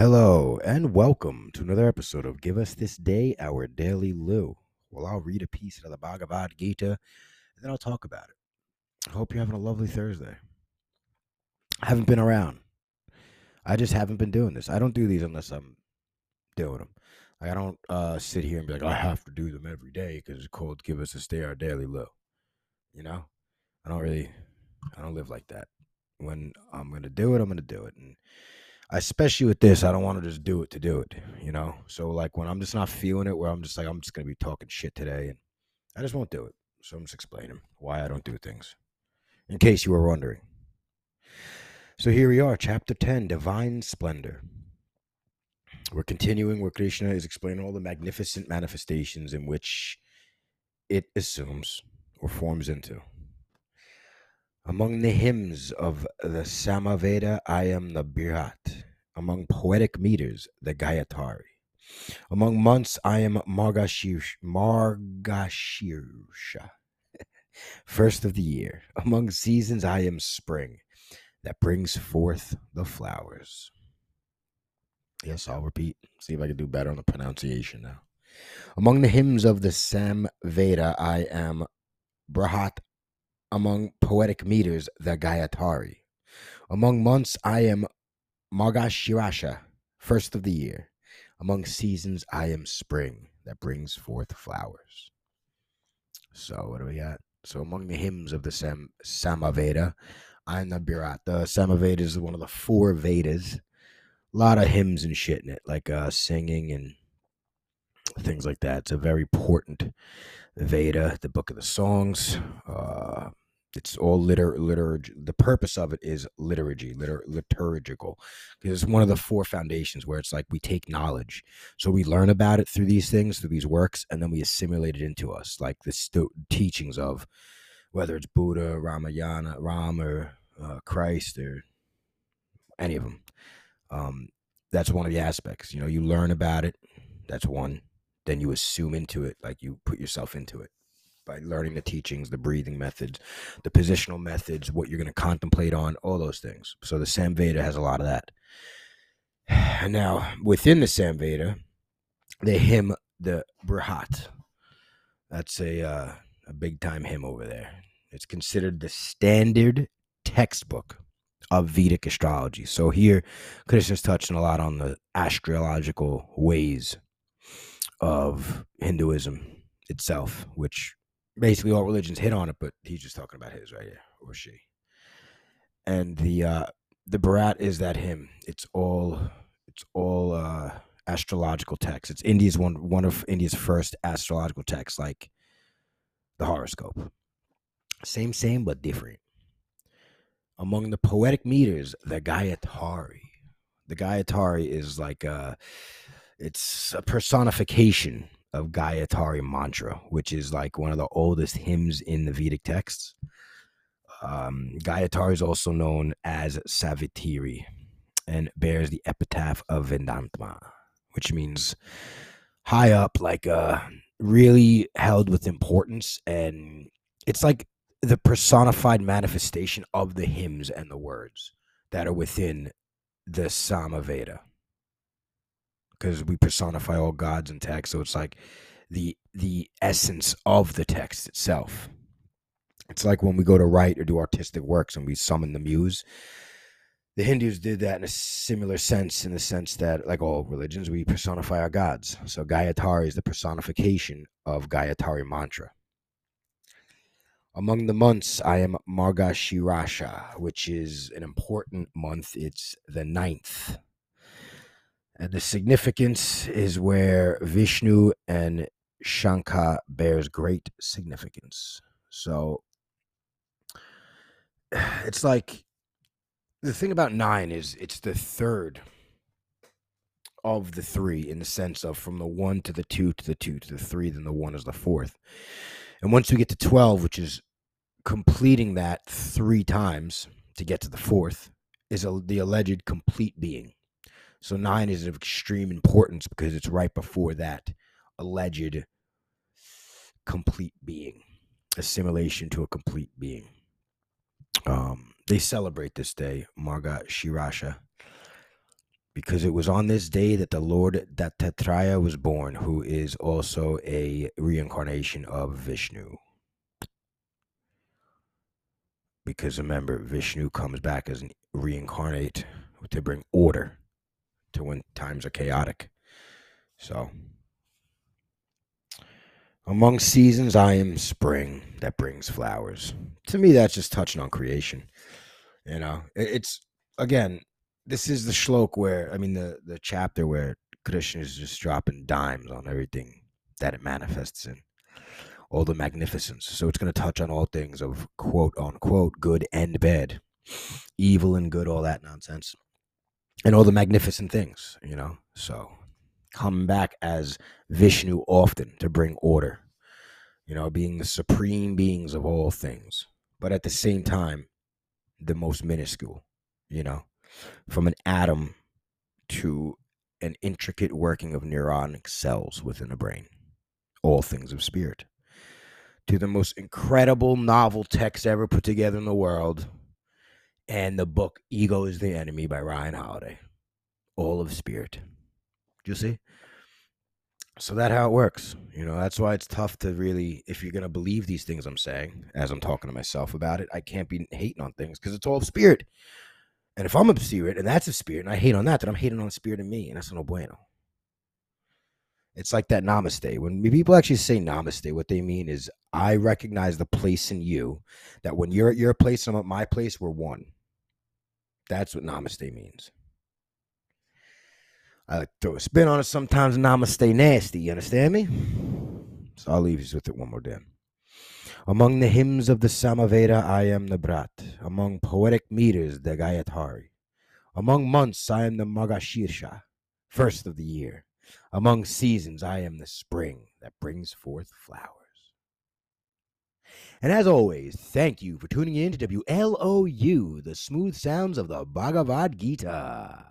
Hello and welcome to another episode of Give Us This Day Our Daily Lou. Well, I'll read a piece of the Bhagavad Gita and then I'll talk about it. I hope you're having a lovely Thursday. I haven't been around. I just haven't been doing this. I don't do these unless I'm doing them. I don't uh, sit here and be like, I have to do them every day because it's called Give Us This Day Our Daily Lou. You know? I don't really, I don't live like that. When I'm going to do it, I'm going to do it. And especially with this, I don't want to just do it to do it, you know. So like when I'm just not feeling it, where I'm just like I'm just gonna be talking shit today, and I just won't do it. So I'm just explaining why I don't do things, in case you were wondering. So here we are, chapter ten, divine splendor. We're continuing where Krishna is explaining all the magnificent manifestations in which it assumes or forms into. Among the hymns of the Samaveda, I am the Birat. Among poetic meters, the Gayatari. Among months, I am Margashirsha. Margashirsha. First of the year. Among seasons, I am spring that brings forth the flowers. Yes, I'll repeat. See if I can do better on the pronunciation now. Among the hymns of the Samveda, I am Brahat among poetic meters, the Gayatari. Among months, I am Margashirasha, first of the year. Among seasons, I am spring that brings forth flowers. So, what do we got? So, among the hymns of the Sam- Samaveda, I'm the Birat. The Samaveda is one of the four Vedas. A lot of hymns and shit in it, like uh, singing and things like that. It's a very important Veda, the book of the songs. Uh, it's all liter liturgy. The purpose of it is liturgy, liturgical, because it's one of the four foundations where it's like we take knowledge, so we learn about it through these things, through these works, and then we assimilate it into us, like the teachings of whether it's Buddha, Ramayana, Ram, or uh, Christ, or any of them. Um, that's one of the aspects. You know, you learn about it. That's one. Then you assume into it, like you put yourself into it by learning the teachings, the breathing methods, the positional methods, what you're going to contemplate on, all those things. So the Samveda has a lot of that. Now, within the Samveda, the hymn, the Brihat, that's a uh, a big time hymn over there. It's considered the standard textbook of Vedic astrology. So here, Krishna's touching a lot on the astrological ways of Hinduism itself, which basically all religions hit on it, but he's just talking about his right here, or she. And the uh the Bharat is that hymn. It's all it's all uh astrological texts. It's India's one one of India's first astrological texts, like the horoscope. Same, same, but different. Among the poetic meters, the Gayatari. The Gayatari is like uh it's a personification of Gayatari Mantra, which is like one of the oldest hymns in the Vedic texts. Um, Gayatari is also known as Savitri and bears the epitaph of Vedamata, which means high up, like uh, really held with importance. And it's like the personified manifestation of the hymns and the words that are within the Samaveda because we personify all gods in text. So it's like the the essence of the text itself. It's like when we go to write or do artistic works and we summon the muse. The Hindus did that in a similar sense, in the sense that, like all religions, we personify our gods. So Gayatari is the personification of Gayatari mantra. Among the months, I am Margashirasha, which is an important month. It's the ninth and the significance is where Vishnu and Shankar bears great significance. So it's like the thing about nine is it's the third of the three in the sense of from the one to the two to the two to the three, then the one is the fourth. And once we get to 12, which is completing that three times to get to the fourth, is a, the alleged complete being. So nine is of extreme importance because it's right before that alleged complete being, assimilation to a complete being. Um, they celebrate this day, Marga Shirasha. because it was on this day that the Lord Dattatreya was born, who is also a reincarnation of Vishnu. Because remember, Vishnu comes back as an reincarnate to bring order to when times are chaotic. So, among seasons, I am spring that brings flowers. To me, that's just touching on creation. You know, it's again, this is the shlok where I mean the the chapter where Krishna is just dropping dimes on everything that it manifests in, all the magnificence. So it's going to touch on all things of quote unquote good and bad, evil and good, all that nonsense, and all the magnificent things. You know, so come back as Vishnu often to bring order. You know, being the supreme beings of all things, but at the same time, the most minuscule. You know from an atom to an intricate working of neuronic cells within a brain, all things of spirit, to the most incredible novel text ever put together in the world, and the book Ego is the Enemy by Ryan Holiday, all of spirit. Do you see? So that how it works. You know, that's why it's tough to really, if you're gonna believe these things I'm saying, as I'm talking to myself about it, I can't be hating on things because it's all spirit. And if I'm a spirit and that's a spirit and I hate on that, then I'm hating on spirit in me, and that's no bueno. It's like that namaste. When people actually say namaste, what they mean is I recognize the place in you that when you're at your place and I'm at my place, we're one. That's what namaste means. I like throw a spin on it sometimes. Namaste nasty. You understand me? So I'll leave you with it one more time. Among the hymns of the Samaveda, I am the Brat. Among poetic meters, the Gayatari. Among months, I am the Magashirsha, first of the year. Among seasons, I am the spring that brings forth flowers. And as always, thank you for tuning in to WLOU, the smooth sounds of the Bhagavad Gita.